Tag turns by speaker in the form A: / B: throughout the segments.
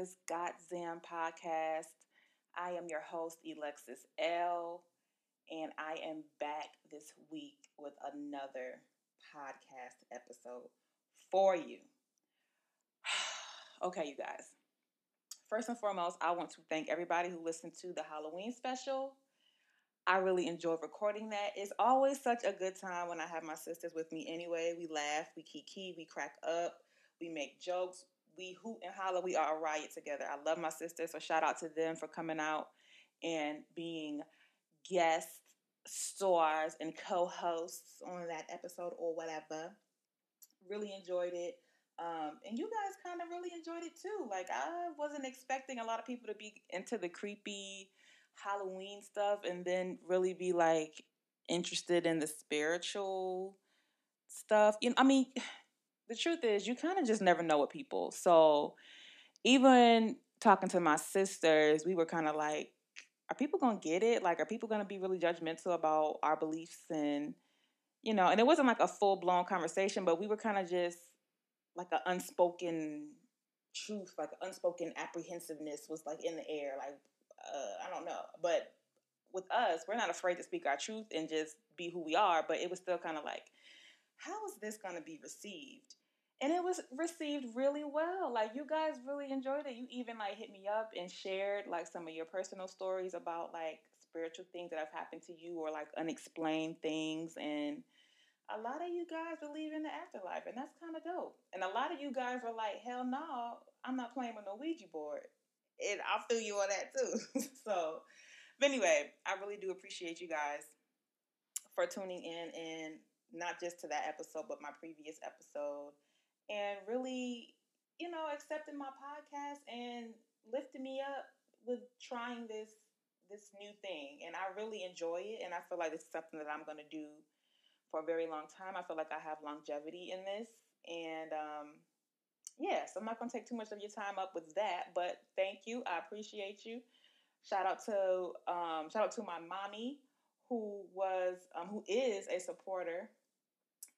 A: this GotZamn podcast. I am your host, Elexiss Elle, and I am back this week with another podcast episode for you. okay, you guys. First and foremost, I want to thank everybody who listened to the Halloween special. I really enjoyed recording that. It's always such a good time when I have my sisters with me anyway. We laugh, we kiki, we crack up, we make jokes, we hoot and holler. We are a riot together. I love my sisters, so shout out to them for coming out and being guest stars and co-hosts on that episode or whatever. Really enjoyed it. Um, and you guys kind of really enjoyed it too. Like I wasn't expecting a lot of people to be into the creepy Halloween stuff and then really be like interested in the spiritual stuff. You know, I mean, the truth is you kind of just never know what people. So even talking to my sisters, we were kind of like, are people gonna get it? Like, are people gonna be really judgmental about our beliefs and you know? And it wasn't like a full blown conversation, but we were kind of just like an unspoken truth, like unspoken apprehensiveness was like in the air. Like, uh, I don't know, but with us, we're not afraid to speak our truth and just be who we are. But it was still kind of like, how is this gonna be received? And it was received really well. Like you guys really enjoyed it. You even like hit me up and shared like some of your personal stories about like spiritual things that have happened to you or like unexplained things and a lot of you guys believe in the afterlife and that's kind of dope. And a lot of you guys were like, "Hell no, I'm not playing with no Ouija board." And I'll feel you on that too. so, but anyway, I really do appreciate you guys for tuning in and not just to that episode, but my previous episode and really, you know, accepting my podcast and lifting me up with trying this this new thing. And I really enjoy it and I feel like it's something that I'm gonna do for a very long time. I feel like I have longevity in this. And um yeah, so I'm not gonna take too much of your time up with that, but thank you. I appreciate you. Shout out to um, shout out to my mommy who was um, who is a supporter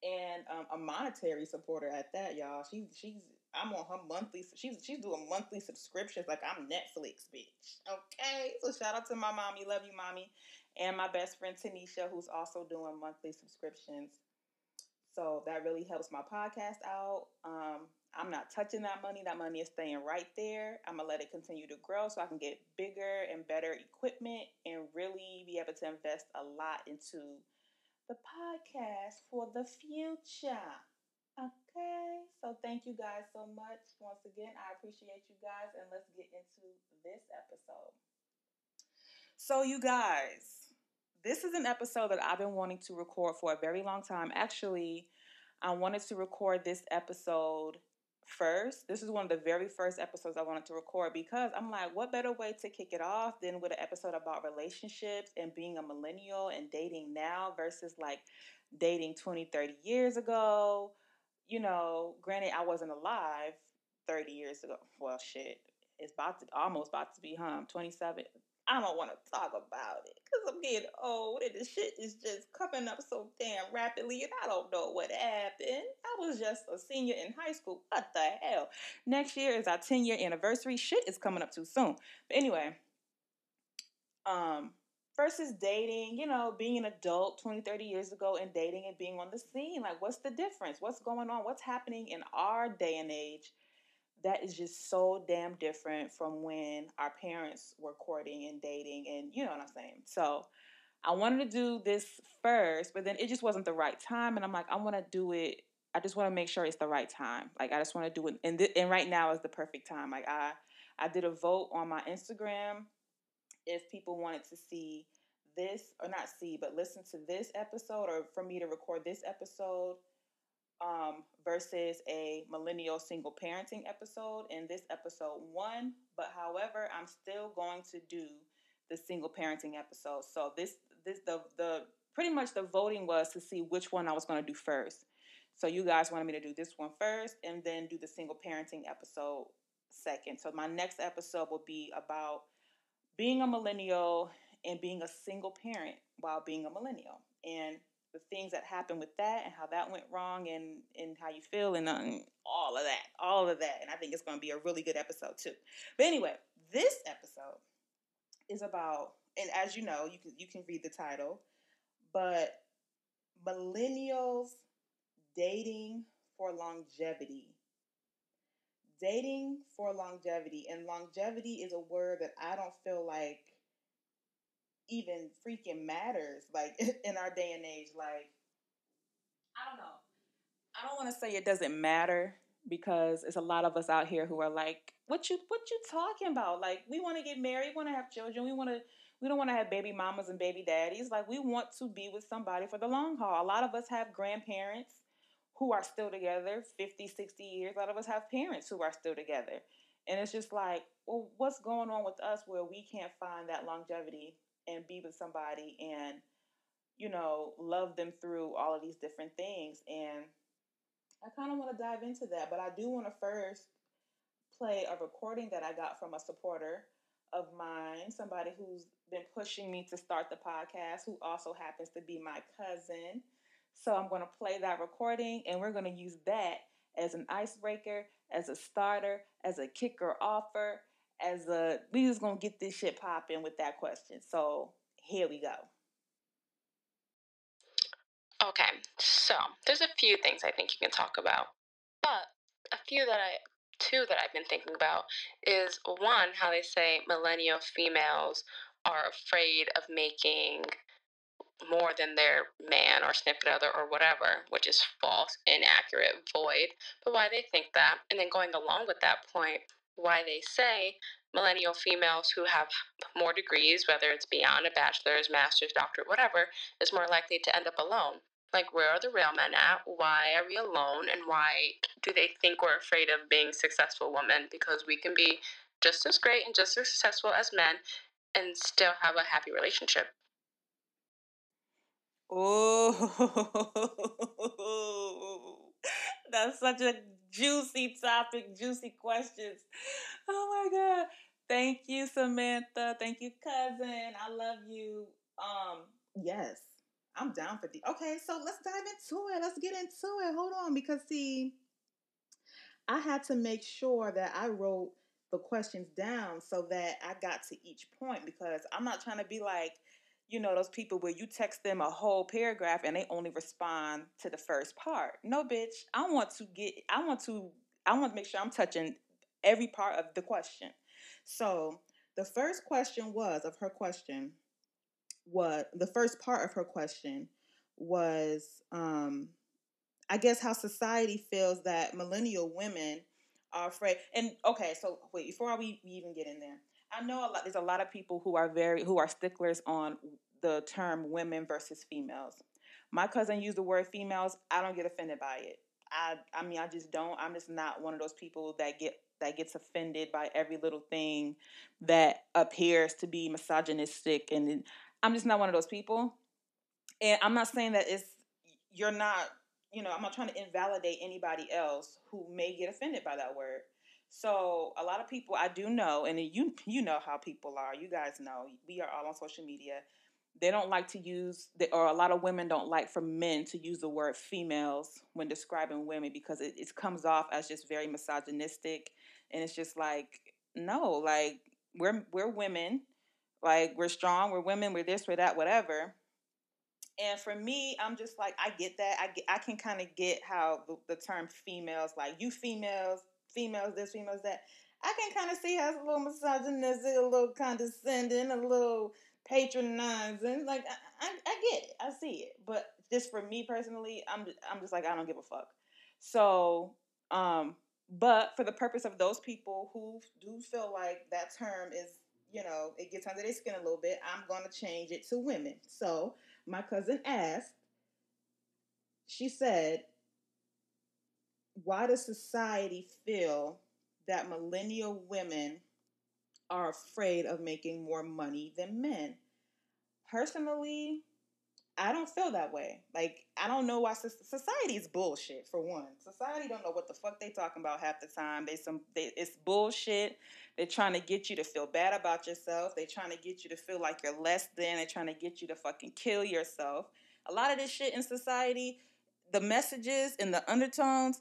A: and um, a monetary supporter at that, y'all. She's she's I'm on her monthly. She's she's doing monthly subscriptions like I'm Netflix, bitch. Okay, so shout out to my mommy, love you, mommy, and my best friend Tanisha, who's also doing monthly subscriptions. So that really helps my podcast out. Um, I'm not touching that money. That money is staying right there. I'm gonna let it continue to grow so I can get bigger and better equipment and really be able to invest a lot into the podcast for the future. Okay, so thank you guys so much. Once again, I appreciate you guys, and let's get into this episode. So, you guys, this is an episode that I've been wanting to record for a very long time. Actually, I wanted to record this episode first. This is one of the very first episodes I wanted to record because I'm like, what better way to kick it off than with an episode about relationships and being a millennial and dating now versus like dating 20, 30 years ago. You know, granted, I wasn't alive 30 years ago. Well, shit, it's about to almost about to be hum 27 I don't want to talk about it because I'm getting old and the shit is just coming up so damn rapidly and I don't know what happened. I was just a senior in high school. What the hell? Next year is our 10 year anniversary. Shit is coming up too soon. But anyway, um, versus dating, you know, being an adult 20, 30 years ago and dating and being on the scene. Like, what's the difference? What's going on? What's happening in our day and age that is just so damn different from when our parents were courting and dating and you know what I'm saying. So I wanted to do this first, but then it just wasn't the right time and I'm like I want to do it I just want to make sure it's the right time. Like I just want to do it and th- and right now is the perfect time. Like I I did a vote on my Instagram if people wanted to see this or not see but listen to this episode or for me to record this episode um, versus a millennial single parenting episode in this episode one. But however, I'm still going to do the single parenting episode. So this this the the pretty much the voting was to see which one I was going to do first. So you guys wanted me to do this one first and then do the single parenting episode second. So my next episode will be about being a millennial and being a single parent while being a millennial. And the things that happened with that and how that went wrong and and how you feel and um, all of that, all of that. And I think it's going to be a really good episode too. But anyway, this episode is about, and as you know, you can you can read the title, but millennials dating for longevity. Dating for longevity, and longevity is a word that I don't feel like even freaking matters like in our day and age like i don't know. I don't want to say it doesn't matter because it's a lot of us out here who are like what you what you talking about? Like we want to get married we want to have children we want to we don't want to have baby mamas and baby daddies. Like we want to be with somebody for the long haul. A lot of us have grandparents who are still together 50 60 years. A lot of us have parents who are still together. And it's just like well what's going on with us where we can't find that longevity and be with somebody and you know love them through all of these different things. And i kind of want to dive into that but i do want to first play a recording that i got from a supporter of mine somebody who's been pushing me to start the podcast who also happens to be my cousin. So i'm going to play that recording and we're going to use that as an icebreaker as a starter as a kicker offer as a we just gonna get this shit popping with that question. So here we go.
B: Okay, so there's a few things I think you can talk about, but a few that I two that I've been thinking about is one how they say millennial females are afraid of making more than their man or snippet other or whatever, which is false, inaccurate, void. But why they think that, and then going along with that point, why they say millennial females who have more degrees, whether it's beyond a bachelor's, master's, doctorate, whatever, is more likely to end up alone. Like, where are the real men at? Why are we alone? And why do they think we're afraid of being successful women? Because we can be just as great and just as successful as men and still have a happy relationship.
A: Oh, that's such a juicy topic, juicy questions. Oh my god. Thank you, Samantha. Thank you, cousin. I love you. Um, yes. I'm down for the okay, so let's dive into it. Let's get into it. Hold on, because see, I had to make sure that I wrote the questions down so that I got to each point because I'm not trying to be like, you know, those people where you text them a whole paragraph and they only respond to the first part. No, bitch. I want to get, I want to, I want to make sure I'm touching every part of the question. So the first question was of her question, what the first part of her question was, um, I guess how society feels that millennial women are afraid. And okay, so wait, before we even get in there, I know a lot. There's a lot of people who are very who are sticklers on the term women versus females. My cousin used the word females. I don't get offended by it. I I mean I just don't. I'm just not one of those people that get that gets offended by every little thing that appears to be misogynistic and I'm just not one of those people. And I'm not saying that it's you're not, you know, I'm not trying to invalidate anybody else who may get offended by that word. So a lot of people I do know, and you you know how people are. You guys know we are all on social media. They don't like to use, or a lot of women don't like for men to use the word females when describing women because it, it comes off as just very misogynistic, and it's just like no, like we're we're women, like we're strong, we're women, we're this, we're that, whatever. And for me, I'm just like I get that. I get, I can kind of get how the, the term females, like you females, females this, females that. I can kind of see how it's a little misogynistic, a little condescending, a little patronizing. Like I, I, I, get it, I see it, but just for me personally, I'm I'm just like I don't give a fuck. So, um, but for the purpose of those people who do feel like that term is, you know, it gets under their skin a little bit, I'm to change it to women. So my cousin asked. She said, why does society feel that millennial women are afraid of making more money than men? Personally, I don't feel that way. Like I don't know why society is bullshit. For one, society don't know what the fuck they talking about half the time. They some they, it's bullshit. They're trying to get you to feel bad about yourself. They're trying to get you to feel like you're less than. They're trying to get you to fucking kill yourself. a lot of this shit in society, the messages and the undertones,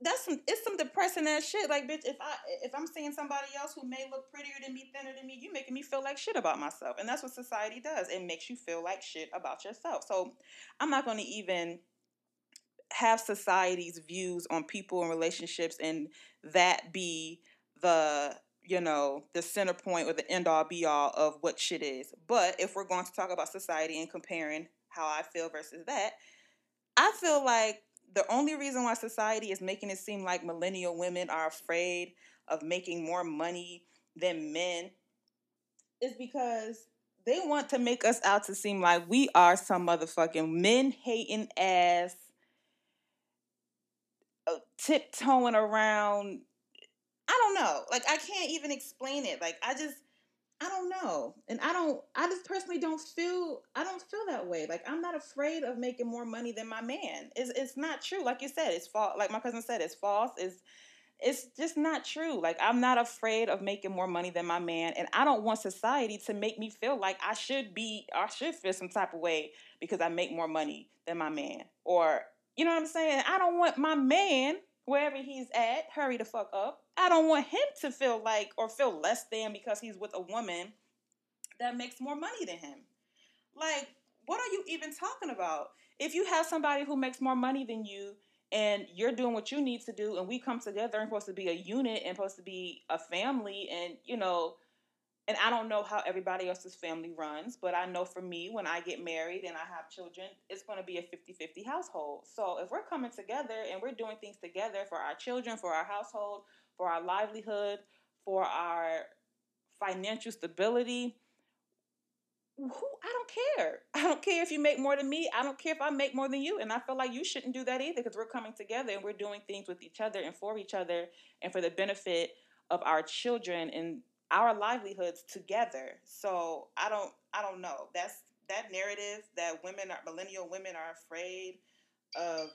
A: that's some it's some depressing ass shit. Like, bitch, if I if I'm seeing somebody else who may look prettier than me, thinner than me, you making me feel like shit about myself. And that's what society does. It makes you feel like shit about yourself. So I'm not gonna even have society's views on people and relationships and that be the you know the center point or the end all be all of what shit is but if we're going to talk about society and comparing how i feel versus that i feel like the only reason why society is making it seem like millennial women are afraid of making more money than men is because they want to make us out to seem like we are some motherfucking men hating ass uh, tiptoeing around. I don't know. Like I can't even explain it. Like I just I don't know. And I don't I just personally don't feel I don't feel that way. Like I'm not afraid of making more money than my man. It's it's not true. Like you said, it's false. Like my cousin said, it's false. It's it's just not true. Like I'm not afraid of making more money than my man, and I don't want society to make me feel like I should be, I should feel some type of way because I make more money than my man, or you know what I'm saying? I don't want my man, wherever he's at, hurry the fuck up. I don't want him to feel like or feel less than because he's with a woman that makes more money than him. Like, what are you even talking about? If you have somebody who makes more money than you and you're doing what you need to do and we come together and supposed to be a unit and supposed to be a family and you know and I don't know how everybody else's family runs, but I know for me, when I get married and I have children, it's going to be a 50 50 household. So if we're coming together and we're doing things together for our children, for our household, for our livelihood, for our financial stability, who I don't care. I don't care if you make more than me. I don't care if I make more than you. And I feel like you shouldn't do that either because we're coming together and we're doing things with each other and for each other and for the benefit of our children and our livelihoods together. So I don't I don't know. That's that narrative that women are millennial women are afraid of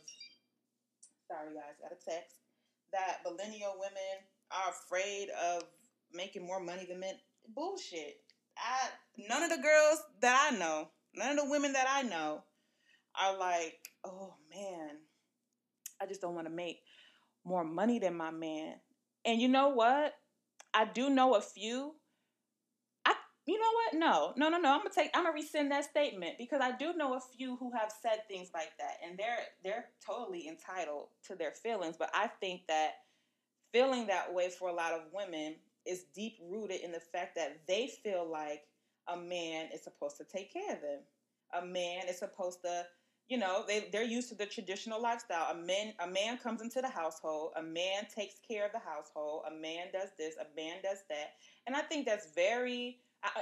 A: sorry guys, got a text. That millennial women are afraid of making more money than men. Bullshit. I none of the girls that I know, none of the women that I know are like, oh man, I just don't want to make more money than my man. And you know what? I do know a few. I you know what? No, no, no, no. I'm gonna take. I'm gonna rescind that statement because I do know a few who have said things like that, and they're they're totally entitled to their feelings. But I think that feeling that way for a lot of women is deep rooted in the fact that they feel like a man is supposed to take care of them. A man is supposed to you know they, they're used to the traditional lifestyle. A man a man comes into the household a man takes care of the household a man does this a man does that. And i think that's very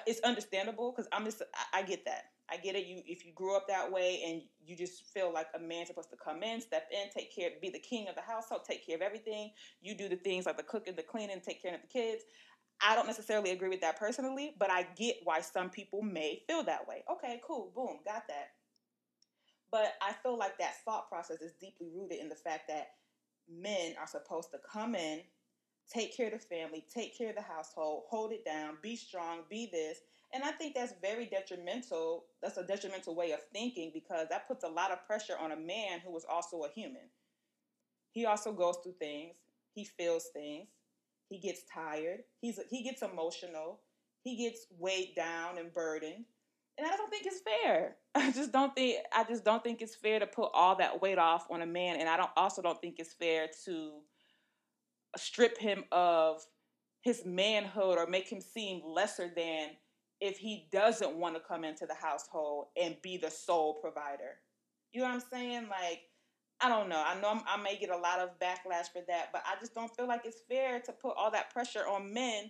A: it's understandable because i'm just I, I, get that. I get it. You if you grew up that way and you just feel like a man's supposed to come in step in take care be the king of the household take care of everything. You do the things like the cooking the cleaning take care of the kids. I don't necessarily agree with that personally, but I get why some people may feel that way. Okay, cool, boom, got that. But I feel like that thought process is deeply rooted in the fact that men are supposed to come in, take care of the family, take care of the household, hold it down, be strong, be this. And I think that's very detrimental. That's a detrimental way of thinking because that puts a lot of pressure on a man who is also a human. He also goes through things, he feels things, he gets tired, he's he gets emotional, he gets weighed down and burdened and I don't think it's fair. I just don't think I just don't think it's fair to put all that weight off on a man, and I don't also don't think it's fair to strip him of his manhood or make him seem lesser than if he doesn't want to come into the household and be the sole provider. You know what I'm saying? Like, I don't know. I know I'm, i may get a lot of backlash for that, but I just don't feel like it's fair to put all that pressure on men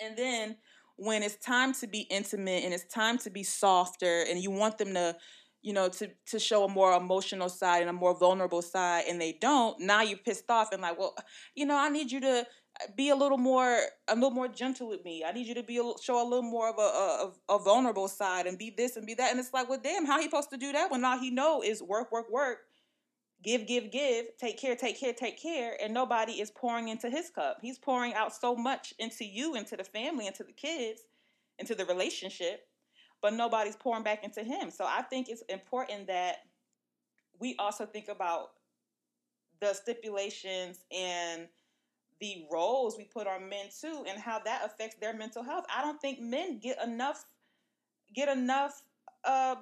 A: and then when it's time to be intimate and it's time to be softer and you want them to you know to to show a more emotional side and a more vulnerable side and they don't now you're pissed off and like well you know i need you to uh, be a little more a little more gentle with me. I need you to be a, show a little more of a, a, a vulnerable side and be this and be that. And it's like well damn how he supposed to do that when all he know is work work work give, give, give, take care, take care, take care, and nobody is pouring into his cup. He's pouring out so much into you, into the family, into the kids, into the relationship. but nobody's pouring back into him. So I think it's important that we also think about the stipulations and the roles we put on men too and how that affects their mental health. I don't think men get enough get enough uh,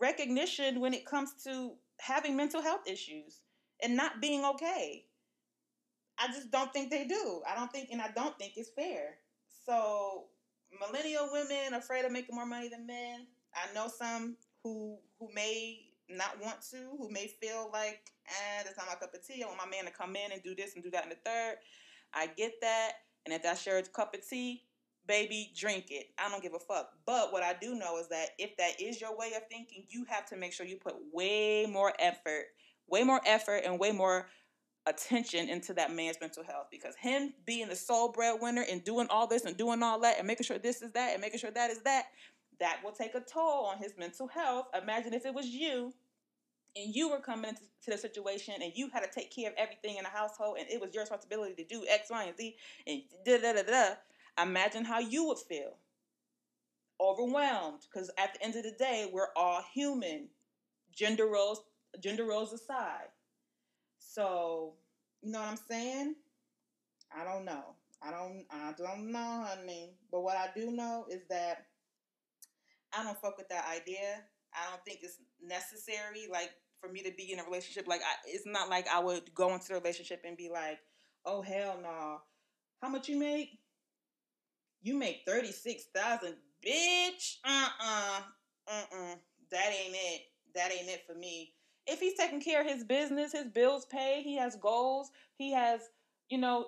A: recognition when it comes to having mental health issues and not being okay. I just don't think they do. I don't think, and I don't think it's fair. So, millennial women afraid of making more money than men. I know some who who may not want to, who may feel like, eh, that's not my cup of tea. I want my man to come in and do this and do that and the third. I get that. And if that's your cup of tea, baby, drink it. I don't give a fuck. But what I do know is that if that is your way of thinking, you have to make sure you put way more effort, way more effort, and way more attention into that man's mental health because him being the sole breadwinner and doing all this and doing all that and making sure this is that and making sure that is that that will take a toll on his mental health imagine if it was you and you were coming into the situation and you had to take care of everything in the household and it was your responsibility to do x y and z and da da da da imagine how you would feel overwhelmed because at the end of the day we're all human gender roles gender roles aside so, you know what I'm saying? I don't know. I don't I don't know, honey. But what I do know is that I don't fuck with that idea. I don't think it's necessary like for me to be in a relationship like I, it's not like I would go into a relationship and be like, "Oh hell no. How much you make? You make 36,000, bitch. Uh-uh. Uh-uh. That ain't it. That ain't it for me if he's taking care of his business, his bills paid, he has goals, he has, you know,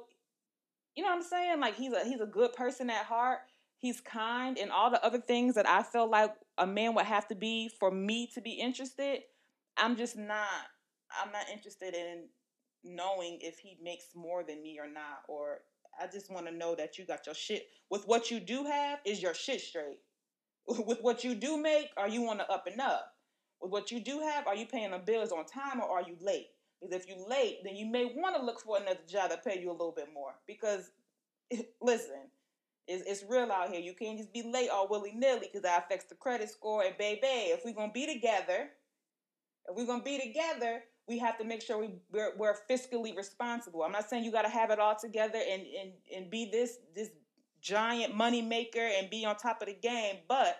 A: you know what I'm saying? Like he's a he's a good person at heart. He's kind and all the other things that I feel like a man would have to be for me to be interested. I'm just not I'm not interested in knowing if he makes more than me or not or I just want to know that you got your shit with what you do have is your shit straight. with what you do make, are you on the up and up? with what you do have, are you paying the bills on time or are you late? Because if you're late, then you may want to look for another job that pay you a little bit more. Because listen, it's, it's real out here. You can't just be late all willy nilly because that affects the credit score. And baby, if we're gonna be together, if we're gonna be together, we have to make sure we we're, we're fiscally responsible. I'm not saying you got to have it all together and and and be this this giant money maker and be on top of the game, but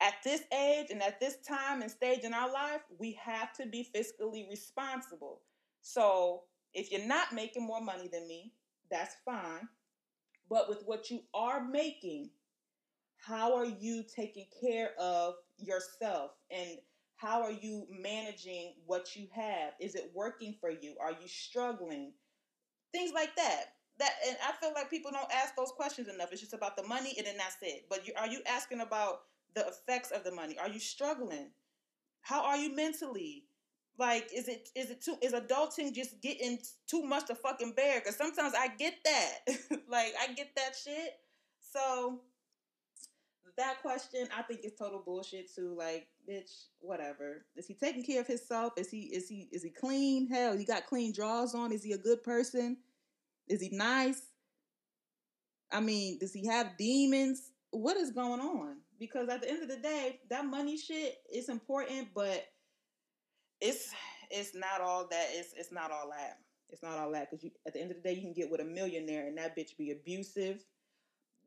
A: at this age and at this time and stage in our life, we have to be fiscally responsible. So if you're not making more money than me, that's fine. But with what you are making, how are you taking care of yourself and how are you managing what you have? Is it working for you? Are you struggling? Things like that. That and I feel like people don't ask those questions enough. It's just about the money and then that's it. But you, are you asking about the effects of the money? Are you struggling? How are you mentally? Like, is it is it too is adulting just getting too much to fucking bear? Because sometimes I get that. like I get that shit. So that question I think is total bullshit too. Like, bitch, whatever. Is he taking care of himself? Is he is he is he clean? Hell, he got clean drawers on. Is he a good person? Is he nice? I mean, does he have demons? What is going on? because at the end of the day, that money shit is important, but it's it's not all that. It's it's not all that. It's not all that because at the end of the day, you can get with a millionaire and that bitch be abusive,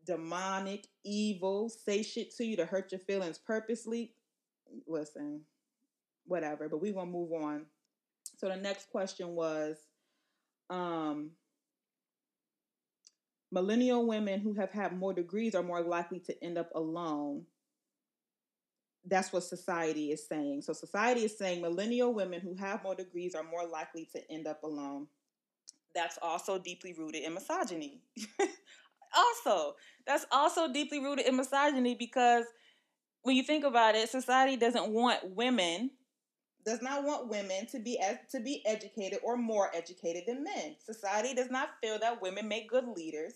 A: demonic, evil, say shit to you to hurt your feelings purposely. Listen, whatever. But we gonna move on. So the next question was, um, millennial women who have had more degrees are more likely to end up alone. That's what society is saying. So, society is saying millennial women who have more degrees are more likely to end up alone. That's also deeply rooted in misogyny. also, that's also deeply rooted in misogyny because when you think about it, society doesn't want women does not want women to be as, to be educated or more educated than men. Society does not feel that women make good leaders.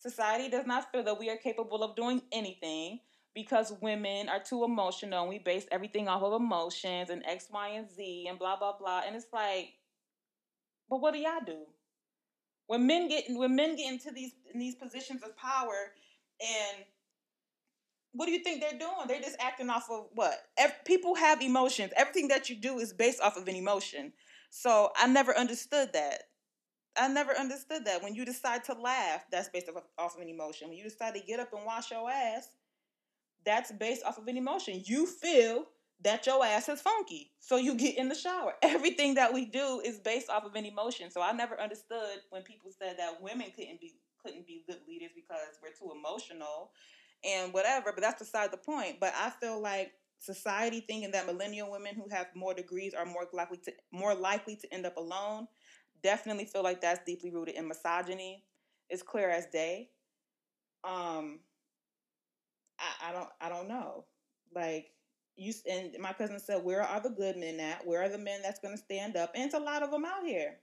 A: Society does not feel that we are capable of doing anything because women are too emotional and we base everything off of emotions and X, Y, and Z and blah blah blah. And it's like, but what do y'all do? When men get when men get into these in these positions of power and what do you think they're doing? They're just acting off of what? People have emotions. Everything that you do is based off of an emotion. So I never understood that. I never understood that. When you decide to laugh, that's based off, off of an emotion. When you decide to get up and wash your ass, that's based off of an emotion. You feel that your ass is funky. So you get in the shower. Everything that we do is based off of an emotion. So I never understood when people said that women couldn't be couldn't be good leaders because we're too emotional and whatever, but that's beside the point. But I feel like society thinking that millennial women who have more degrees are more likely to more likely to end up alone definitely feel like that's deeply rooted in misogyny. It's clear as day. Um I, I don't I don't know. Like you and my cousin said, where are the good men at? Where are the men that's going to stand up? And it's a lot of them out here.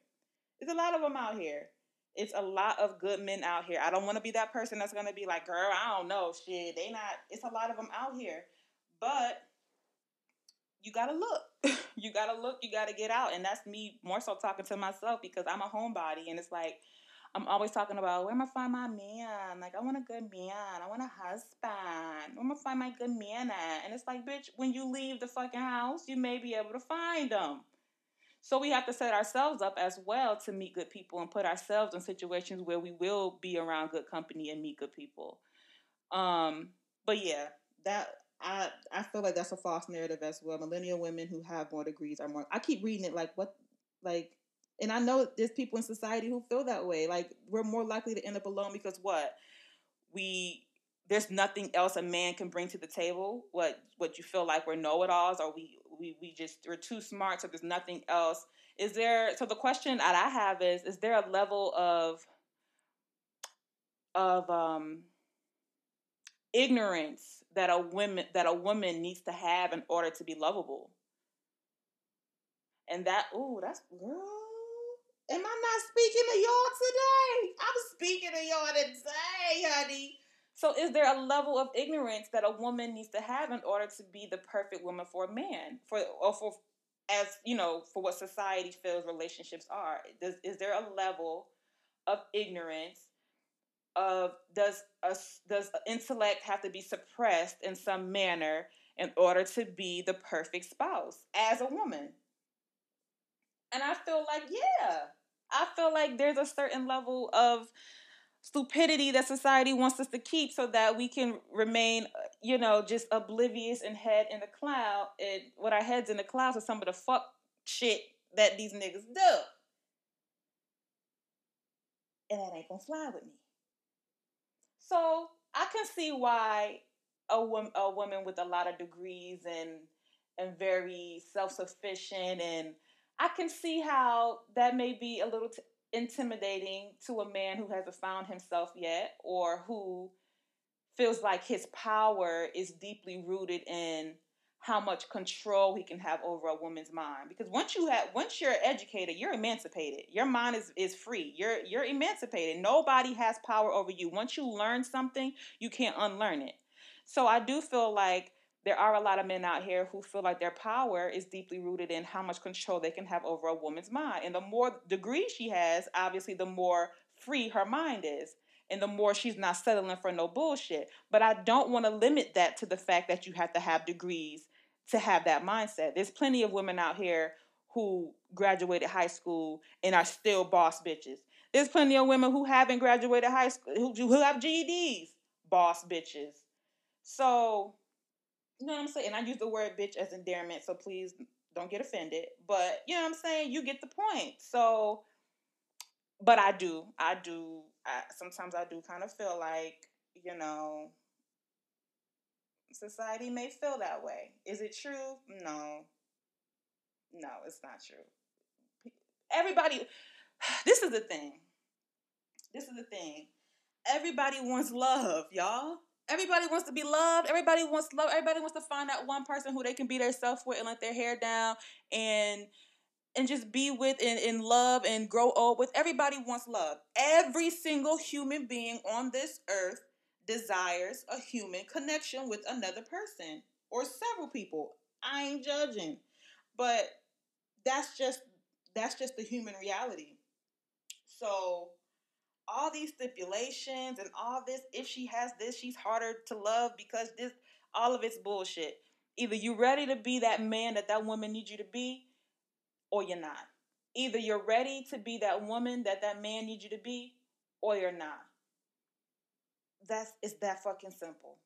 A: It's a lot of them out here. It's a lot of good men out here. I don't want to be that person that's going to be like, girl, I don't know, shit. They not. It's a lot of them out here, but you gotta look. you gotta look. You gotta get out, and that's me more so talking to myself because I'm a homebody, and it's like I'm always talking about where am I find my man? Like I want a good man. I want a husband. Where am I find my good man at? And it's like, bitch, when you leave the fucking house, you may be able to find them. So we have to set ourselves up as well to meet good people and put ourselves in situations where we will be around good company and meet good people. Um, but yeah, that I I feel like that's a false narrative as well. Millennial women who have more degrees are more. I keep reading it like what like and I know there's people in society who feel that way. Like we're more likely to end up alone because what we there's nothing else a man can bring to the table. What what you feel like we're know-it-alls, or we we we just we're too smart, so there's nothing else. Is there? So the question that I have is: Is there a level of of um, ignorance that a woman that a woman needs to have in order to be lovable? And that, oh, that's girl Am I not speaking to y'all today? I'm speaking to y'all today, honey. So, is there a level of ignorance that a woman needs to have in order to be the perfect woman for a man, for or for as you know, for what society feels relationships are? Does is there a level of ignorance? Of does a, does intellect have to be suppressed in some manner in order to be the perfect spouse as a woman? And I feel like, yeah, I feel like there's a certain level of stupidity that society wants us to keep so that we can remain, uh, you know, just oblivious and head in the cloud and with our heads in the clouds of some of the fuck shit that these niggas do. And that ain't gonna fly with me. So I can see why a woman, a woman with a lot of degrees and and very self sufficient and I can see how that may be a little t- intimidating to a man who hasn't found himself yet or who feels like his power is deeply rooted in how much control he can have over a woman's mind. Because once you have once you're educated you're emancipated. Your mind is is free. You're you're emancipated. Nobody has power over you. Once you learn something you can't unlearn it. So i do feel like there are a lot of men out here who feel like their power is deeply rooted in how much control they can have over a woman's mind. And the more degrees she has, obviously, the more free her mind is. And the more she's not settling for no bullshit. But I don't want to limit that to the fact that you have to have degrees to have that mindset. There's plenty of women out here who graduated high school and are still boss bitches. There's plenty of women who haven't graduated high school, who, who have GEDs, boss bitches. So you know what I'm saying? And I use the word bitch as endearment, so please don't get offended. But you know what I'm saying? You get the point. So, but I do, I do. I, sometimes I do kind of feel like you know, society may feel that way. Is it true? No, no, it's not true. Everybody, this is the thing. This is the thing. Everybody wants love, y'all. Everybody wants to be loved. Everybody wants love. Everybody wants to find that one person who they can be their self with and let their hair down and and just be with and in love and grow old with. Everybody wants love. Every single human being on this earth desires a human connection with another person or several people. I ain't judging. But that's just that's just the human reality. So all these stipulations and all this. If she has this, she's harder to love because this. All of it's bullshit. Either you're ready to be that man that that woman needs you to be, or you're not. Either you're ready to be that woman that that man needs you to be, or you're not. That's it's that fucking simple.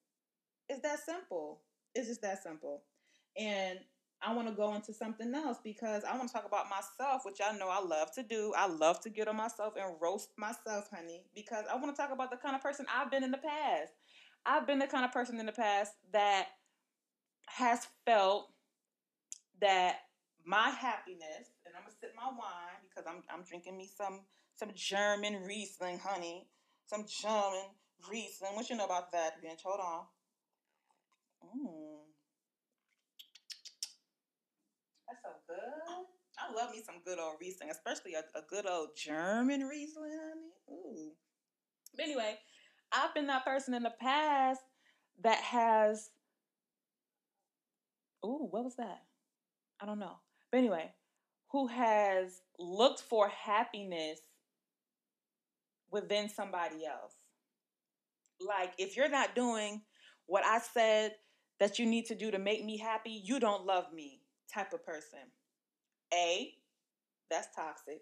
A: It's that simple. It's just that simple. And I want to go into something else because I want to talk about myself, which I know I love to do. I love to get on myself and roast myself, honey, because I want to talk about the kind of person I've been in the past. I've been the kind of person in the past that has felt that my happiness, and I'm gonna sip my wine because I'm I'm drinking me some some German Riesling, honey, some German Riesling. What you know about that, bitch? Hold on. Mmm. That's so good. I love me some good old Riesling, especially a, a good old German Riesling. Ooh. But anyway, I've been that person in the past that has. Ooh, what was that? I don't know. But anyway, who has looked for happiness within somebody else. Like, if you're not doing what I said that you need to do to make me happy, you don't love me type of person. A, that's toxic.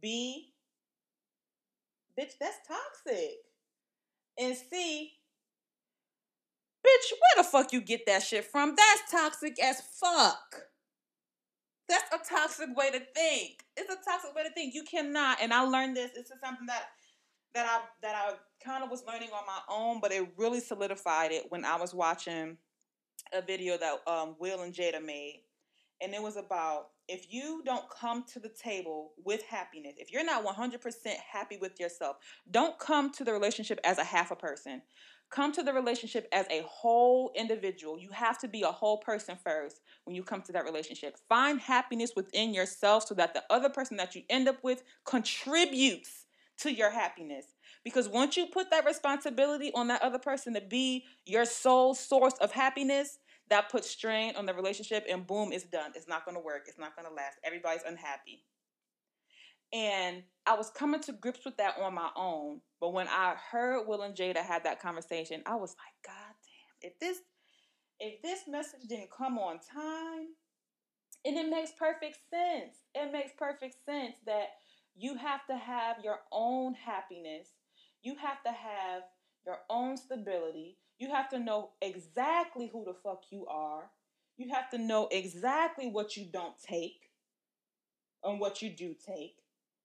A: B, bitch, that's toxic. And C, bitch, where the fuck you get that shit from? That's toxic as fuck. That's a toxic way to think. It's a toxic way to think. You cannot, and I learned this. This is something that that I that I kind of was learning on my own, but it really solidified it when I was watching a video that um, Will and Jada made, and it was about if you don't come to the table with happiness, if you're not 100% happy with yourself, don't come to the relationship as a half a person. Come to the relationship as a whole individual. You have to be a whole person first when you come to that relationship. Find happiness within yourself so that the other person that you end up with contributes to your happiness. Because once you put that responsibility on that other person to be your sole source of happiness, that puts strain on the relationship and boom, it's done. It's not going to work. It's not going to last. Everybody's unhappy. And I was coming to grips with that on my own. But when I heard Will and Jada had that conversation, I was like, God damn, if this if this message didn't come on time, and it makes perfect sense. It makes perfect sense that you have to have your own happiness. You have to have your own stability. You have to know exactly who the fuck you are. You have to know exactly what you don't take and what you do take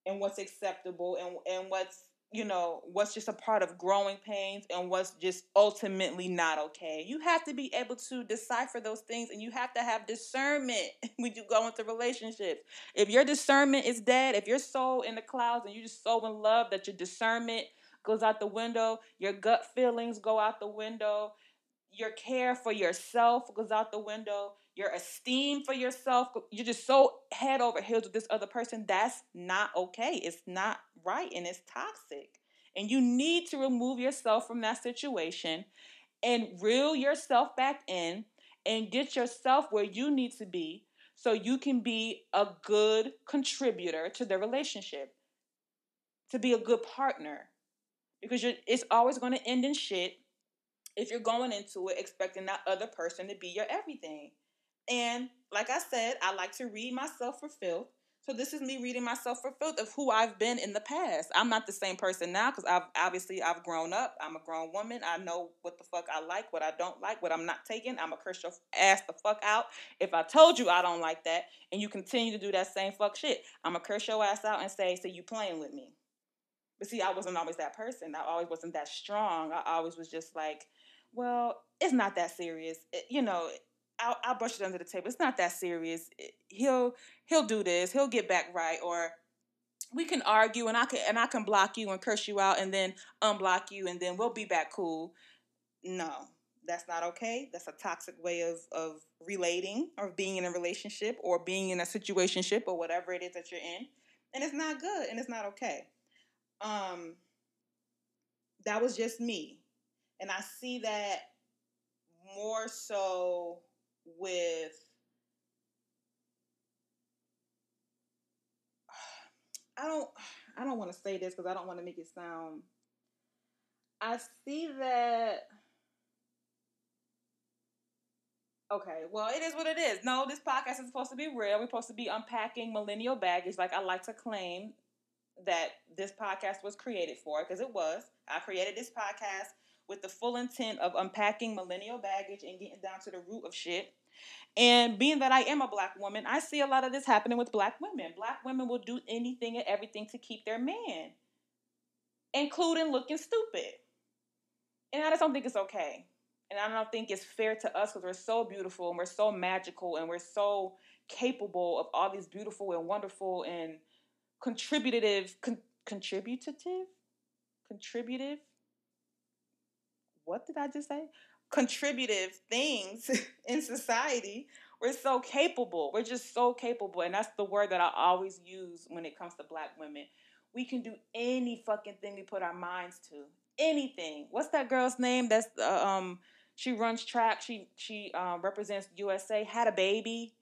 A: and what's acceptable and, and what's you know what's just a part of growing pains and what's just ultimately not okay you have to be able to decipher those things and you have to have discernment when you go into relationships if your discernment is dead if you're so in the clouds and you're just so in love that your discernment goes out the window your gut feelings go out the window your care for yourself goes out the window your esteem for yourself you're just so head over heels with this other person that's not okay it's not right and it's toxic. And you need to remove yourself from that situation and reel yourself back in and get yourself where you need to be so you can be a good contributor to the relationship to be a good partner because it's always going to end in shit if you're going into it expecting that other person to be your everything. And like I said, I like to read myself for filth. So this is me reading myself for filth of who I've been in the past. I'm not the same person now because I've obviously I've grown up. I'm a grown woman. I know what the fuck I like, what I don't like, what I'm not taking. I'm a curse your ass the fuck out. If I told you I don't like that and you continue to do that same fuck shit, I'm a curse your ass out and say, so you playing with me. But see, I wasn't always that person. I always wasn't that strong. I always was just like, well, it's not that serious. It, you know, I'll, I'll brush it under the table. It's not that serious. It, he'll he'll do this. He'll get back right. Or we can argue, and I can and I can block you and curse you out, and then unblock you, and then we'll be back cool. No, that's not okay. That's a toxic way of of relating or being in a relationship or being in a situationship or whatever it is that you're in, and it's not good and it's not okay. Um, that was just me, and I see that more so with I don't I don't want to say this because I don't want to make it sound. I see that. Okay, well, it is what it is. No, this podcast is supposed to be real. We're supposed to be unpacking millennial baggage, like I like to claim that this podcast was created for, because it was. I created this podcast with the full intent of unpacking millennial baggage and getting down to the root of shit. And being that I am a black woman, I see a lot of this happening with black women. Black women will do anything and everything to keep their man, including looking stupid. And I just don't think it's okay. And I don't think it's fair to us because we're so beautiful and we're so magical and we're so capable of all these beautiful and wonderful and contributive, con- contributive, contributive. What did I just say? Contributive things in society. We're so capable. We're just so capable. And that's the word that I always use when it comes to black women. We can do any fucking thing we put our minds to. Anything. What's that girl's name? That's uh, um she runs track. She she um, represents USA. Had a baby,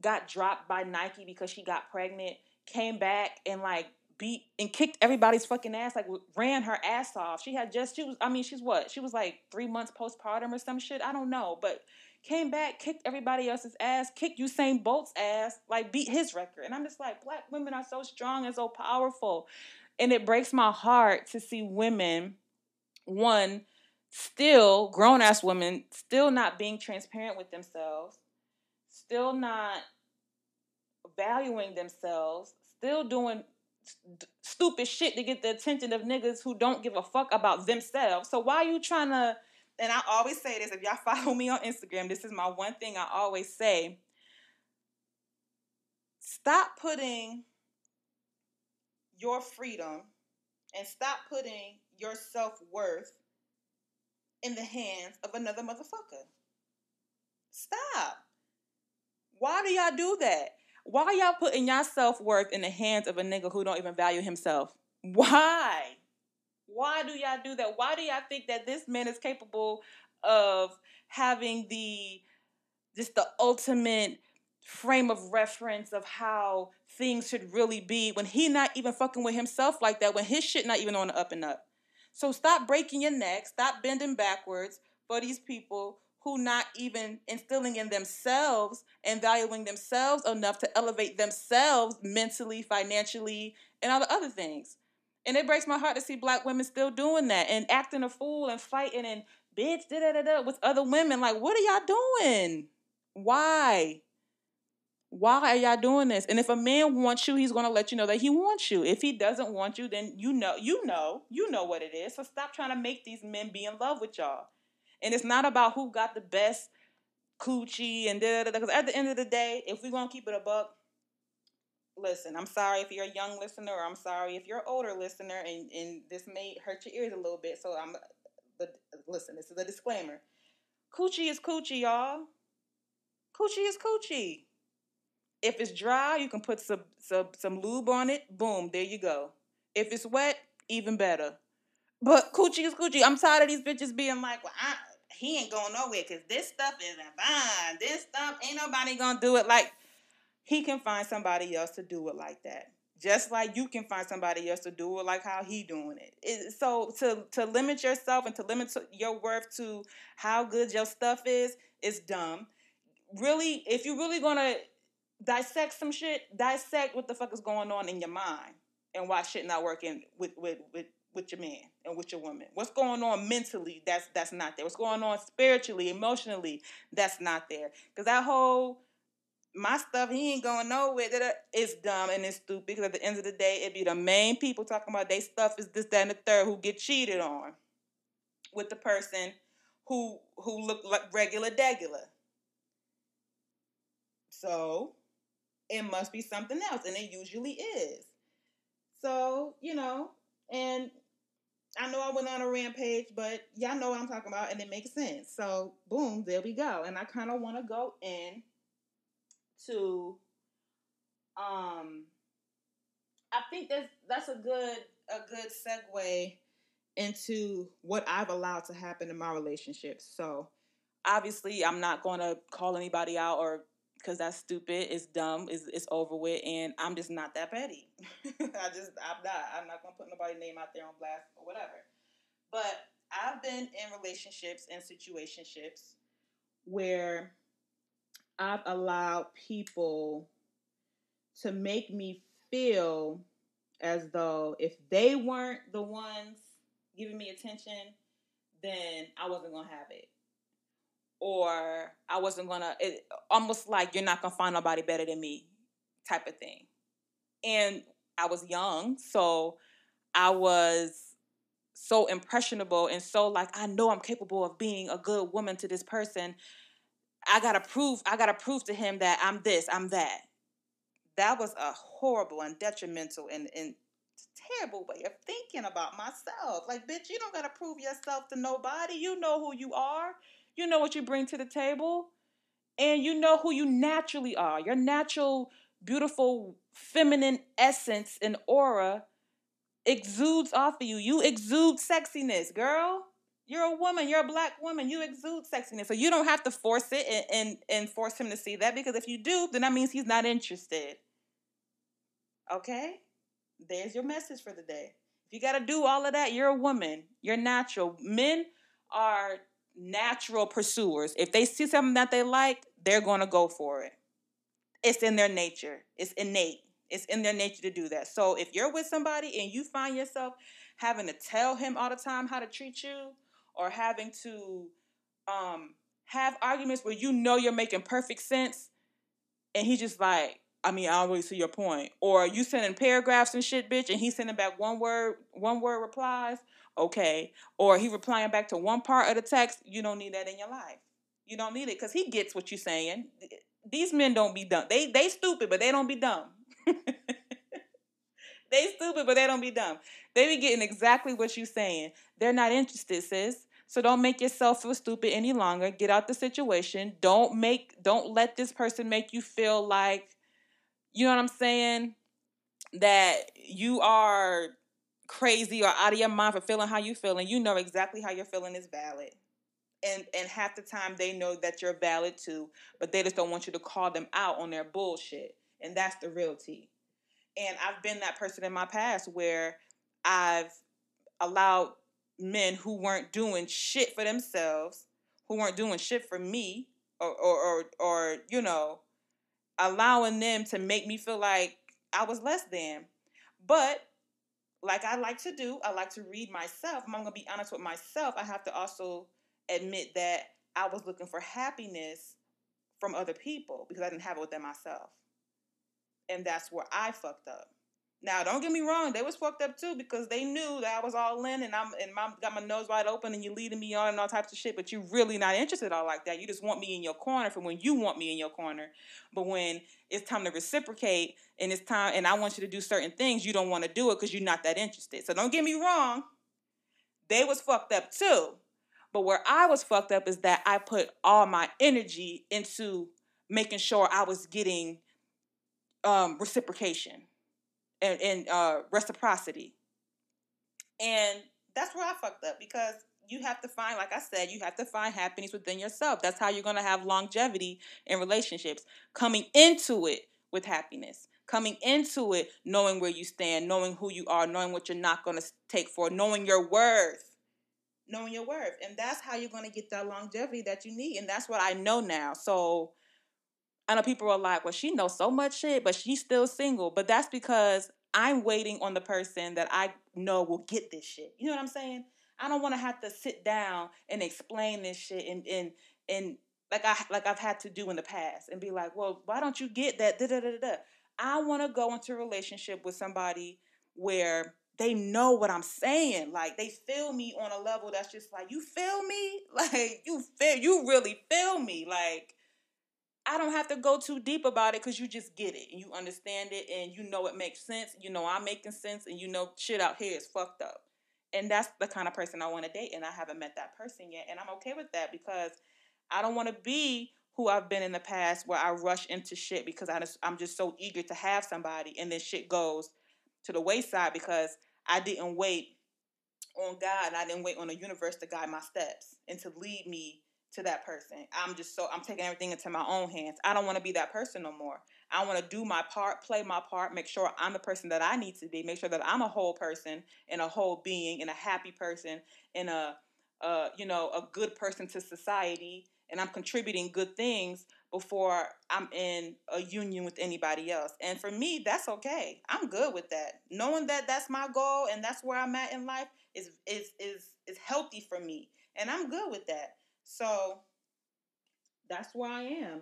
A: got dropped by Nike because she got pregnant. Came back and like beat and kicked everybody's fucking ass. Like ran her ass off. She had just she was. I mean, she's what? She was like three months postpartum or some shit. I don't know, but came back, kicked everybody else's ass, kicked Usain Bolt's ass, like beat his record. And I'm just like, black women are so strong and so powerful. And it breaks my heart to see women, one, still grown ass women still not being transparent with themselves, still not valuing themselves, still doing st- stupid shit to get the attention of niggas who don't give a fuck about themselves. So why are you trying to? And I always say this: if y'all follow me on Instagram, this is my one thing I always say. Stop putting your freedom and stop putting your self worth in the hands of another motherfucker. Stop. Why do y'all do that? Why y'all putting your self worth in the hands of a nigga who don't even value himself? Why? Why do y'all do that? Why do y'all think that this man is capable of having the just the ultimate frame of reference of how things should really be when he not even fucking with himself like that, when his shit not even on the up and up? So stop breaking your neck, stop bending backwards for these people who not even instilling in themselves and valuing themselves enough to elevate themselves mentally, financially, and all the other things. And it breaks my heart to see black women still doing that and acting a fool and fighting and bitch da da da da with other women. Like, what are y'all doing? Why? Why are y'all doing this? And if a man wants you, he's gonna let you know that he wants you. If he doesn't want you, then you know, you know, you know what it is. So stop trying to make these men be in love with y'all. And it's not about who got the best coochie and da da da. Because at the end of the day, if we're gonna keep it a buck, listen, I'm sorry if you're a young listener, or I'm sorry if you're an older listener, and, and this may hurt your ears a little bit. So I'm, but listen, this is a disclaimer. Coochie is coochie, y'all. Coochie is coochie. If it's dry, you can put some, some some lube on it. Boom, there you go. If it's wet, even better. But coochie is coochie. I'm tired of these bitches being like, well, I, he ain't going nowhere because this stuff isn't fine. This stuff ain't nobody gonna do it like he can find somebody else to do it like that. Just like you can find somebody else to do it like how he doing it. it so to to limit yourself and to limit your worth to how good your stuff is is dumb. Really, if you're really gonna dissect some shit, dissect what the fuck is going on in your mind and why shit not working with with with with your man and with your woman. What's going on mentally? That's that's not there. What's going on spiritually, emotionally? That's not there. Cause that whole my stuff, he ain't going nowhere. That uh, it's dumb and it's stupid. Because at the end of the day, it be the main people talking about they stuff is this, that, and the third who get cheated on with the person who who look like regular degular. So it must be something else, and it usually is. So, you know, and I know I went on a rampage, but y'all know what I'm talking about, and it makes sense. So, boom, there we go. And I kind of want to go in to, um, I think that's that's a good a good segue into what I've allowed to happen in my relationships. So, obviously, I'm not going to call anybody out or because that's stupid. It's dumb. It's, it's over with, and I'm just not that petty. I just I'm not. I'm not gonna put nobody's name out there on blast or whatever. But I've been in relationships and situationships where I've allowed people to make me feel as though if they weren't the ones giving me attention, then I wasn't gonna have it or I wasn't gonna it, almost like you're not gonna find nobody better than me type of thing. And I was young, so I was so impressionable and so like I know I'm capable of being a good woman to this person. I gotta prove I gotta prove to him that I'm this, I'm that. That was a horrible and detrimental and, and terrible way of thinking about myself. Like, bitch, you don't gotta prove yourself to nobody. You know who you are. You know what you bring to the table. And you know who you naturally are. Your natural, beautiful, feminine essence and aura exudes off of you. You exude sexiness, girl. You're a woman. You're a black woman. You exude sexiness. So you don't have to force it and, and, and force him to see that because if you do, then that means he's not interested. Okay? There's your message for the day. If you got to do all of that, you're a woman. You're natural. Men are natural pursuers. If they see something that they like, they're going to go for it. It's in their nature. It's innate. It's in their nature to do that. So if you're with somebody and you find yourself having to tell him all the time how to treat you or having to um, have arguments where you know you're making perfect sense and he's just like, I mean, I don't really see your point. Or you sending paragraphs and shit, bitch, and he's sending back one word, one word replies okay, or he replying back to one part of the text, you don't need that in your life. You don't need it because he gets what you're saying. These men don't be dumb. They they stupid, but they don't be dumb. they stupid, but they don't be dumb. They be getting exactly what you're saying. They're not interested, sis. So don't make yourself feel stupid any longer. Get out the situation. Don't make don't let this person make you feel like you know what I'm saying? That you are crazy or out of your mind for feeling how you feel and you know exactly how you're feeling is valid. And and half the time they know that you're valid too but they just don't want you to call them out on their bullshit and that's the real tea and i've been that person in my past where i've allowed men who weren't doing shit for themselves who weren't doing shit for me or or or, or you know allowing them to make me feel like i was less than. But like I like to do, I like to read myself. I'm gonna be honest with myself. I have to also admit that I was looking for happiness from other people because I didn't have it within myself. And that's where I fucked up. Now, don't get me wrong, they was fucked up too because they knew that I was all in and I'm and my got my nose wide open and you leading me on and all types of shit, but you really not interested all like that. You just want me in your corner for when you want me in your corner. But when it's time to reciprocate and it's time and I want you to do certain things, you don't want to do it because you're not that interested. So don't get me wrong, they was fucked up too. But where I was fucked up is that I put all my energy into making sure I was getting um, reciprocation and, and uh, reciprocity. And that's where I fucked up because you have to find, like I said, you have to find happiness within yourself. That's how you're going to have longevity in relationships. Coming into it with happiness, coming into it knowing where you stand, knowing who you are, knowing what you're not going to take for, knowing your worth. Knowing your worth. And that's how you're going to get that longevity that you need. And that's what I know now. So I know people are like, well, she knows so much shit, but she's still single. But that's because I'm waiting on the person that I know will get this shit. You know what I'm saying? I don't want to have to sit down and explain this shit and and and like I like I've had to do in the past and be like, well, why don't you get that? Da, da, da, da. I want to go into a relationship with somebody where they know what I'm saying. Like they feel me on a level that's just like, you feel me? Like you feel you really feel me. Like I don't have to go too deep about it because you just get it and you understand it and you know it makes sense. You know I'm making sense and you know shit out here is fucked up. And that's the kind of person I want to date and I haven't met that person yet. And I'm okay with that because I don't want to be who I've been in the past where I rush into shit because I just, I'm just so eager to have somebody and then shit goes to the wayside because I didn't wait on God and I didn't wait on the universe to guide my steps and to lead me to that person. I'm just so I'm taking everything into my own hands. I don't want to be that person no more. I want to do my part, play my part, make sure I'm the person that I need to be, make sure that I'm a whole person and a whole being and a happy person and a uh, you know, a good person to society and I'm contributing good things before I'm in a union with anybody else. And for me, that's okay. I'm good with that. Knowing that that's my goal and that's where I'm at in life is is is is healthy for me. And I'm good with that. So that's where I am.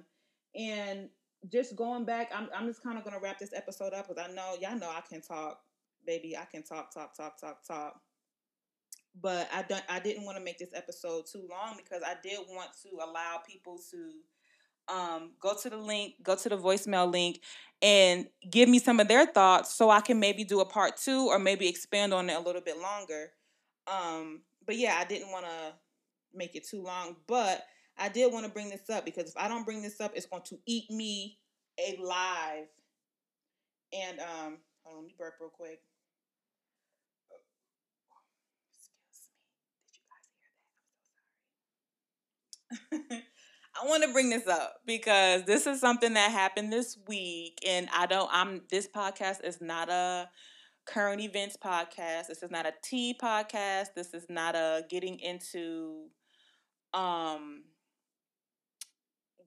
A: And just going back, I'm I'm just kind of gonna wrap this episode up because I know y'all know I can talk, baby. I can talk, talk, talk, talk, talk. But I don't. I didn't want to make this episode too long because I did want to allow people to um, go to the link, go to the voicemail link, and give me some of their thoughts so I can maybe do a part two or maybe expand on it a little bit longer. Um, but yeah, I didn't want to make it too long, but I did want to bring this up because if I don't bring this up, it's going to eat me alive. And um, hold on, let me burp real quick. I want to bring this up because this is something that happened this week, and I don't. I'm. This podcast is not a current events podcast. This is not a tea podcast. This is not a getting into, um,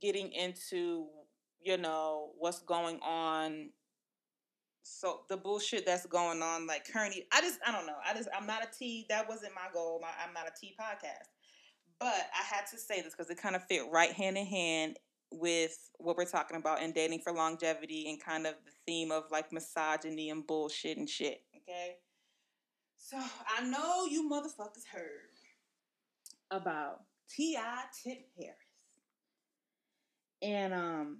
A: getting into you know what's going on. So the bullshit that's going on, like currently, I just I don't know. I just I'm not a tea. That wasn't my goal. My, I'm not a tea podcast. But I had to say this because it kind of fit right hand in hand with what we're talking about in dating for longevity and kind of the theme of like misogyny and bullshit and shit. Okay. So I know you motherfuckers heard about T.I. Tip Harris. And um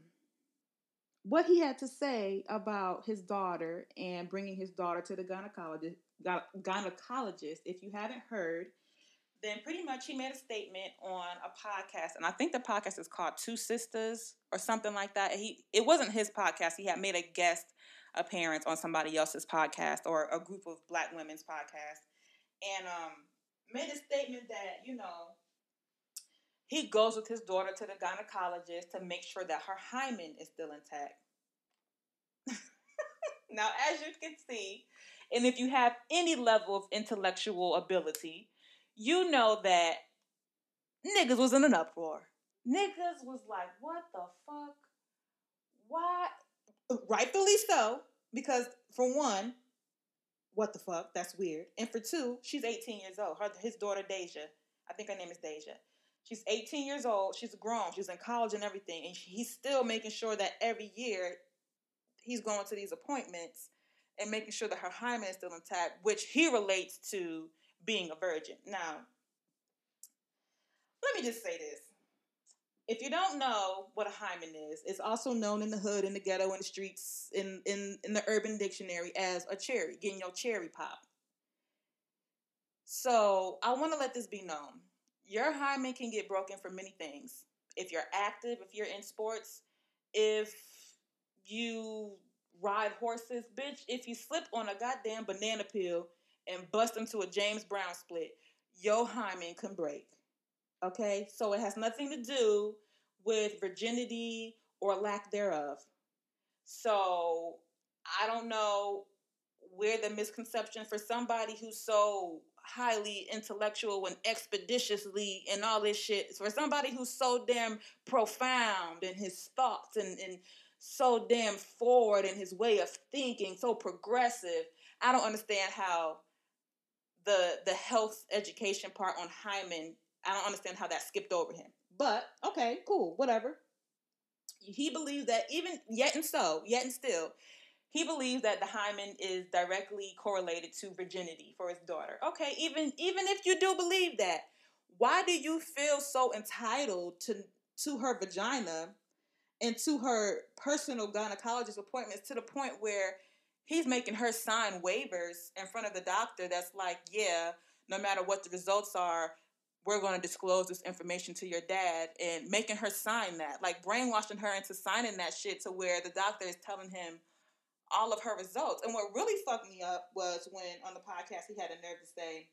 A: what he had to say about his daughter and bringing his daughter to the gynecologist gynecologist if you haven't heard then pretty much he made a statement on a podcast, and I think the podcast is called Two Sisters or something like that. He it wasn't his podcast. He had made a guest appearance on somebody else's podcast or a group of black women's podcast, and um, made a statement that you know he goes with his daughter to the gynecologist to make sure that her hymen is still intact. now, as you can see, and if you have any level of intellectual ability, you know that niggas was in an uproar. Niggas was like, what the fuck? Why? Rightfully so, because for one, what the fuck? That's weird. And for two, she's 18 years old. Her his daughter Deyjah, I think her name is Deyjah. She's 18 years old. She's grown. She's in college and everything, and he's still making sure that every year he's going to these appointments and making sure that her hymen is still intact, which he relates to being a virgin. Now, let me just say this. If you don't know what a hymen is, it's also known in the hood, in the ghetto, in the streets, in, in, in the urban dictionary as a cherry, getting your cherry pop. So I want to let this be known. Your hymen can get broken for many things. If you're active, if you're in sports, if you ride horses, bitch, if you slip on a goddamn banana peel and bust into a James Brown split, your hymen can break. Okay? So it has nothing to do with virginity or lack thereof. So I don't know where the misconception for somebody who's so highly intellectual and expeditiously and all this shit for somebody who's so damn profound in his thoughts and, and so damn forward in his way of thinking so progressive i don't understand how the the health education part on Hymen, I don't understand how that skipped over him. But okay, cool, whatever. He believes that even yet and so, yet and still, he believes that the hymen is directly correlated to virginity for his daughter. Okay, even even if you do believe that, why do you feel so entitled to to her vagina and to her personal gynecologist appointments to the point where he's making her sign waivers in front of the doctor that's like, yeah, no matter what the results are, we're going to disclose this information to your dad and making her sign that, like brainwashing her into signing that shit to where the doctor is telling him all of her results. And what really fucked me up was when on the podcast he had a nerve to say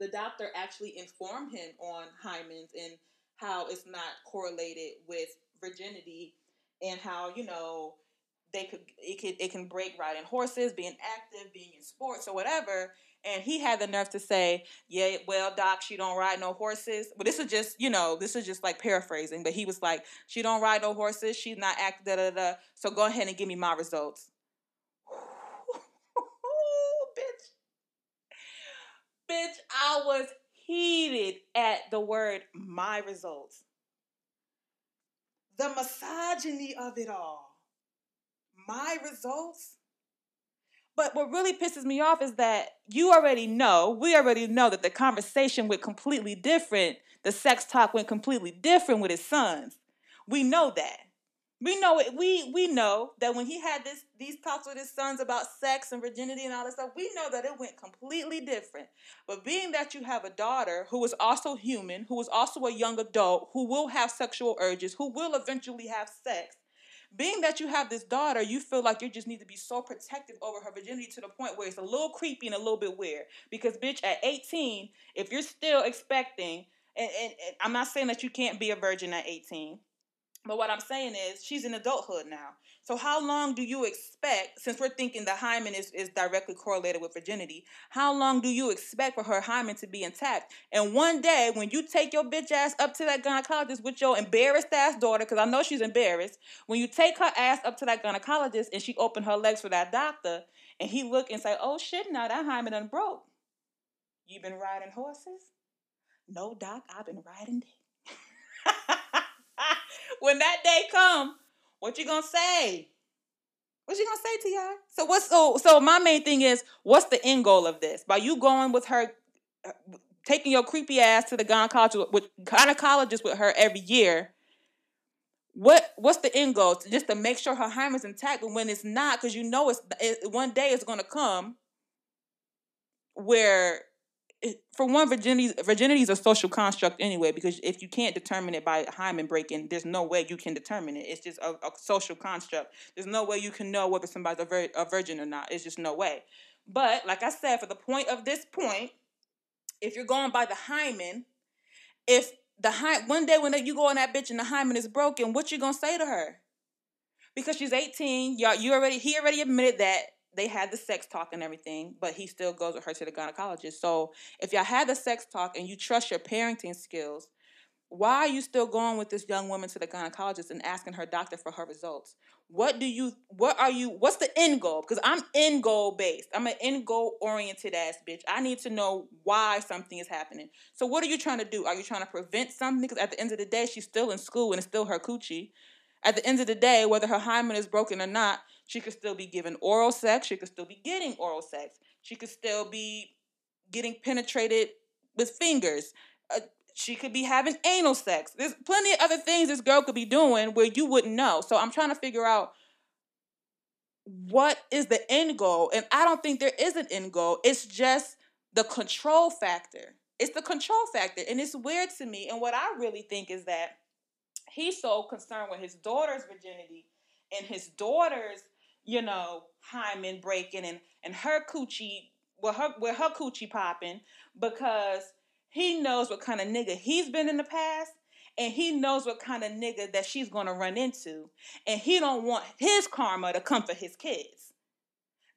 A: the doctor actually informed him on hymens and how it's not correlated with virginity and how you know they could it could it can break riding horses, being active, being in sports or whatever. And he had the nerve to say, "Yeah, well, doc, she don't ride no horses." But this is just, you know, this is just like paraphrasing. But he was like, "She don't ride no horses. She's not active." Da da da. So go ahead and give me my results. bitch, bitch, I was heated at the word "my results." The misogyny of it all. My results but what really pisses me off is that you already know, we already know that the conversation went completely different. The sex talk went completely different with his sons. We know that. We know it. We we know that when he had this these talks with his sons about sex and virginity and all that stuff, we know that it went completely different. But being that you have a daughter who is also human, who is also a young adult, who will have sexual urges, who will eventually have sex, being that you have this daughter, you feel like you just need to be so protective over her virginity to the point where it's a little creepy and a little bit weird. Because, bitch, at 18, if you're still expecting, and, and, and I'm not saying that you can't be a virgin at 18, but what I'm saying is she's in adulthood now. So how long do you expect, since we're thinking the hymen is, is directly correlated with virginity, how long do you expect for her hymen to be intact? And one day when you take your bitch ass up to that gynecologist with your embarrassed ass daughter, because I know she's embarrassed, when you take her ass up to that gynecologist and she open her legs for that doctor, and he look and say, oh shit, now that hymen done broke. You been riding horses? No, doc, I've been riding dick. when that day come, what you gonna say? What you gonna say to y'all? So what's so so my main thing is what's the end goal of this? By you going with her, taking your creepy ass to the gynecologist with gynecologist with her every year. What what's the end goal? Just to make sure her hymen's intact, but when it's not, because you know it's it, one day it's gonna come where for one, virginity virginity is a social construct anyway. Because if you can't determine it by hymen breaking, there's no way you can determine it. It's just a, a social construct. There's no way you can know whether somebody's a, vir- a virgin or not. It's just no way. But like I said, for the point of this point, if you're going by the hymen, if the hy- one day when you go on that bitch and the hymen is broken, what you gonna say to her? Because she's 18, y'all, you already he already admitted that they had the sex talk and everything, but he still goes with her to the gynecologist. So if y'all had the sex talk and you trust your parenting skills, why are you still going with this young woman to the gynecologist and asking her doctor for her results? What do you what are you what's the end goal? Because I'm end goal based. I'm an end goal oriented ass bitch. I need to know why something is happening. So what are you trying to do? Are you trying to prevent something? Because at the end of the day, she's still in school and it's still her coochie. At the end of the day, whether her hymen is broken or not, she could still be given oral sex. She could still be getting oral sex. She could still be getting penetrated with fingers. Uh, she could be having anal sex. There's plenty of other things this girl could be doing where you wouldn't know. So I'm trying to figure out what is the end goal. And I don't think there is an end goal. It's just the control factor. It's the control factor. And it's weird to me. And what I really think is that he's so concerned with his daughter's virginity and his daughter's you know, hymen breaking and and her coochie, well her with her coochie popping because he knows what kind of nigga he's been in the past and he knows what kind of nigga that she's going to run into and he don't want his karma to come for his kids.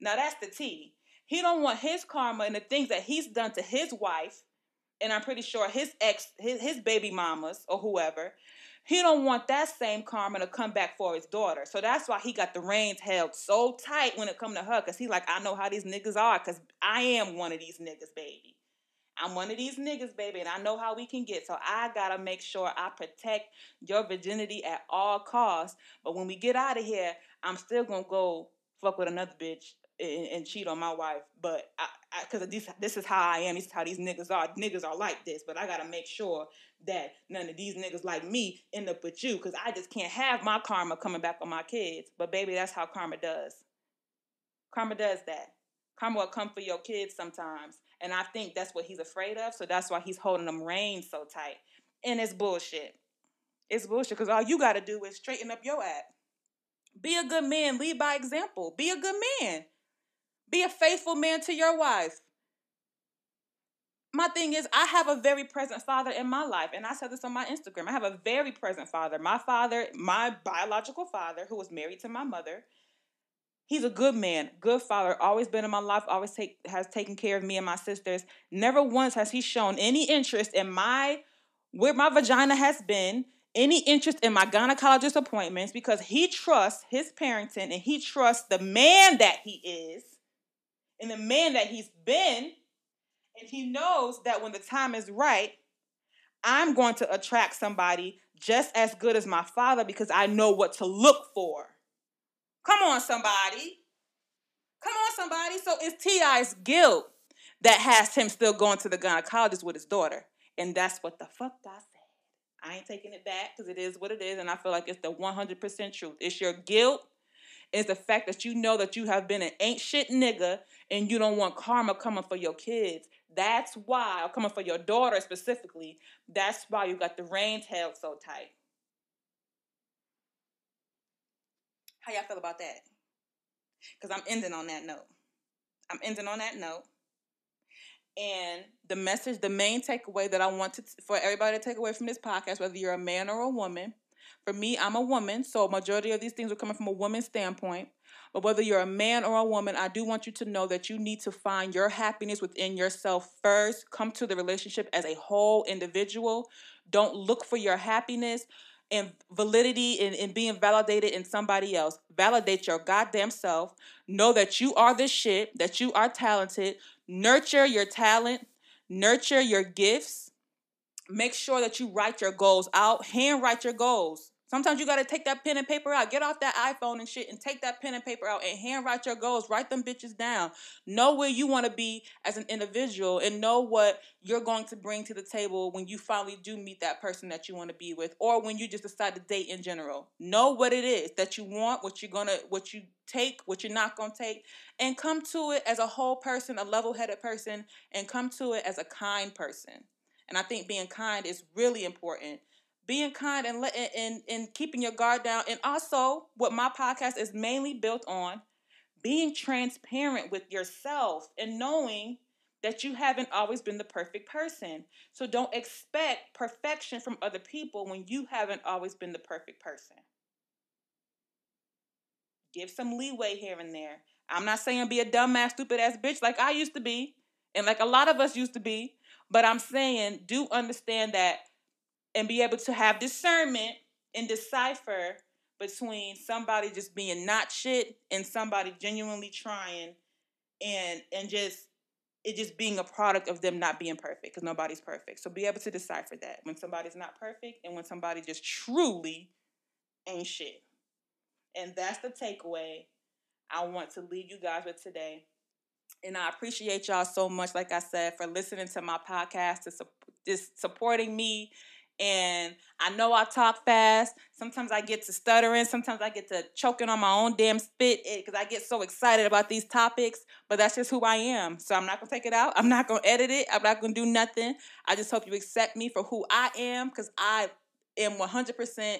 A: Now that's the tea. He don't want his karma and the things that he's done to his wife and I'm pretty sure his ex his, his baby mamas or whoever he don't want that same karma to come back for his daughter. So that's why he got the reins held so tight when it come to her. Cause he like, I know how these niggas are. Cause I am one of these niggas, baby. I'm one of these niggas, baby, and I know how we can get. So I gotta make sure I protect your virginity at all costs. But when we get out of here, I'm still gonna go fuck with another bitch and, and cheat on my wife. But I, because this this is how I am. This is how these niggas are. Niggas are like this. But I gotta make sure that none of these niggas like me end up with you because I just can't have my karma coming back on my kids. But baby, that's how karma does. Karma does that. Karma will come for your kids sometimes. And I think that's what he's afraid of. So that's why he's holding them reins so tight. And it's bullshit. It's bullshit because all you got to do is straighten up your act. Be a good man. Lead by example. Be a good man. Be a faithful man to your wife. My thing is, I have a very present father in my life, and I said this on my Instagram. I have a very present father. My father, my biological father, who was married to my mother, he's a good man, good father. Always been in my life. Always take has taken care of me and my sisters. Never once has he shown any interest in my where my vagina has been, any interest in my gynecologist appointments, because he trusts his parenting and he trusts the man that he is, and the man that he's been and he knows that when the time is right, I'm going to attract somebody just as good as my father because I know what to look for. Come on, somebody. Come on, somebody. So it's T.I.'s guilt that has him still going to the gynecologist with his daughter. And that's what the fuck I said. I ain't taking it back because it is what it is. And I feel like it's the 100% truth. It's your guilt. It's the fact that you know that you have been an ain't shit nigga and you don't want karma coming for your kids. That's why, I'm coming for your daughter specifically, that's why you got the reins held so tight. How y'all feel about that? Because I'm ending on that note. I'm ending on that note. And the message, the main takeaway that I want to, for everybody to take away from this podcast, whether you're a man or a woman, for me, I'm a woman, so majority of these things are coming from a woman's standpoint. But whether you're a man or a woman, I do want you to know that you need to find your happiness within yourself first. Come to the relationship as a whole individual. Don't look for your happiness and validity and, and being validated in somebody else. Validate your goddamn self. Know that you are the shit, that you are talented. Nurture your talent, nurture your gifts. Make sure that you write your goals out, handwrite your goals. Sometimes you got to take that pen and paper out. Get off that iPhone and shit and take that pen and paper out and handwrite your goals. Write them bitches down. Know where you want to be as an individual and know what you're going to bring to the table when you finally do meet that person that you want to be with or when you just decide to date in general. Know what it is that you want, what you're going to what you take, what you're not going to take and come to it as a whole person, a level-headed person and come to it as a kind person. And I think being kind is really important being kind and letting and, and keeping your guard down. And also, what my podcast is mainly built on, being transparent with yourself and knowing that you haven't always been the perfect person. So don't expect perfection from other people when you haven't always been the perfect person. Give some leeway here and there. I'm not saying be a dumbass, stupid ass bitch like I used to be, and like a lot of us used to be, but I'm saying do understand that and be able to have discernment and decipher between somebody just being not shit and somebody genuinely trying and and just it just being a product of them not being perfect because nobody's perfect. So be able to decipher that when somebody's not perfect and when somebody just truly ain't shit. And that's the takeaway I want to leave you guys with today. And I appreciate y'all so much, like I said, for listening to my podcast, to su- just supporting me and I know I talk fast. Sometimes I get to stuttering. Sometimes I get to choking on my own damn spit eh, because I get so excited about these topics. But that's just who I am. So I'm not gonna take it out. I'm not gonna edit it. I'm not gonna do nothing. I just hope you accept me for who I am because I am 100%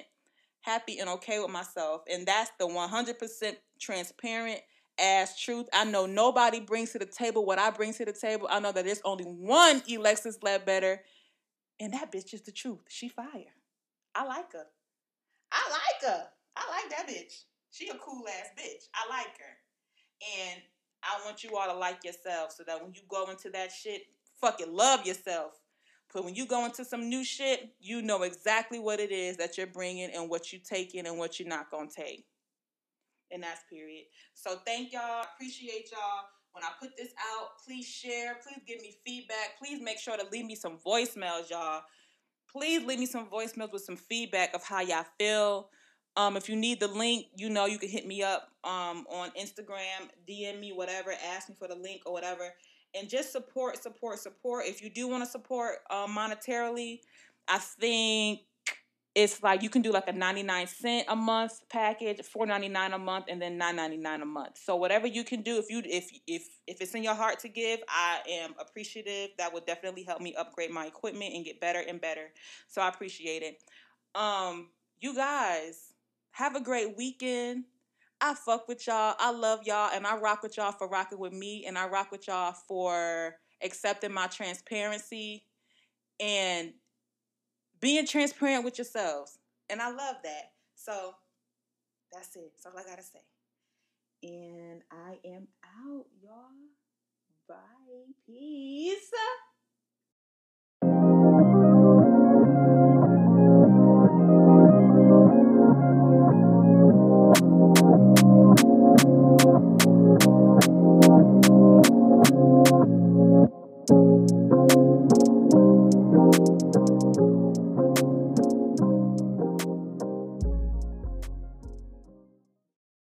A: happy and okay with myself. And that's the 100% transparent as truth. I know nobody brings to the table what I bring to the table. I know that there's only one Alexis Ledbetter and that bitch is the truth. She fire. I like her. I like her. I like that bitch. She a cool ass bitch. I like her. And I want you all to like yourself so that when you go into that shit, fucking love yourself. But when you go into some new shit, you know exactly what it is that you're bringing and what you're taking and what you're not to take. And that's period. So thank y'all. Appreciate y'all. When I put this out, please share. Please give me feedback. Please make sure to leave me some voicemails, y'all. Please leave me some voicemails with some feedback of how y'all feel. Um, if you need the link, you know you can hit me up um, on Instagram, DM me, whatever, ask me for the link or whatever. And just support, support, support. If you do want to support uh, monetarily, I think it's like you can do like a 99 cent a month package 4.99 a month and then 9.99 a month. So whatever you can do if you if if if it's in your heart to give i am appreciative. That would definitely help me upgrade my equipment and get better and better. So i appreciate it. Um you guys have a great weekend. I fuck with y'all. I love y'all and i rock with y'all for rocking with me and i rock with y'all for accepting my transparency and being transparent with yourselves. And I love that. So that's it. That's all I gotta say. And I am out, y'all. Bye. Peace.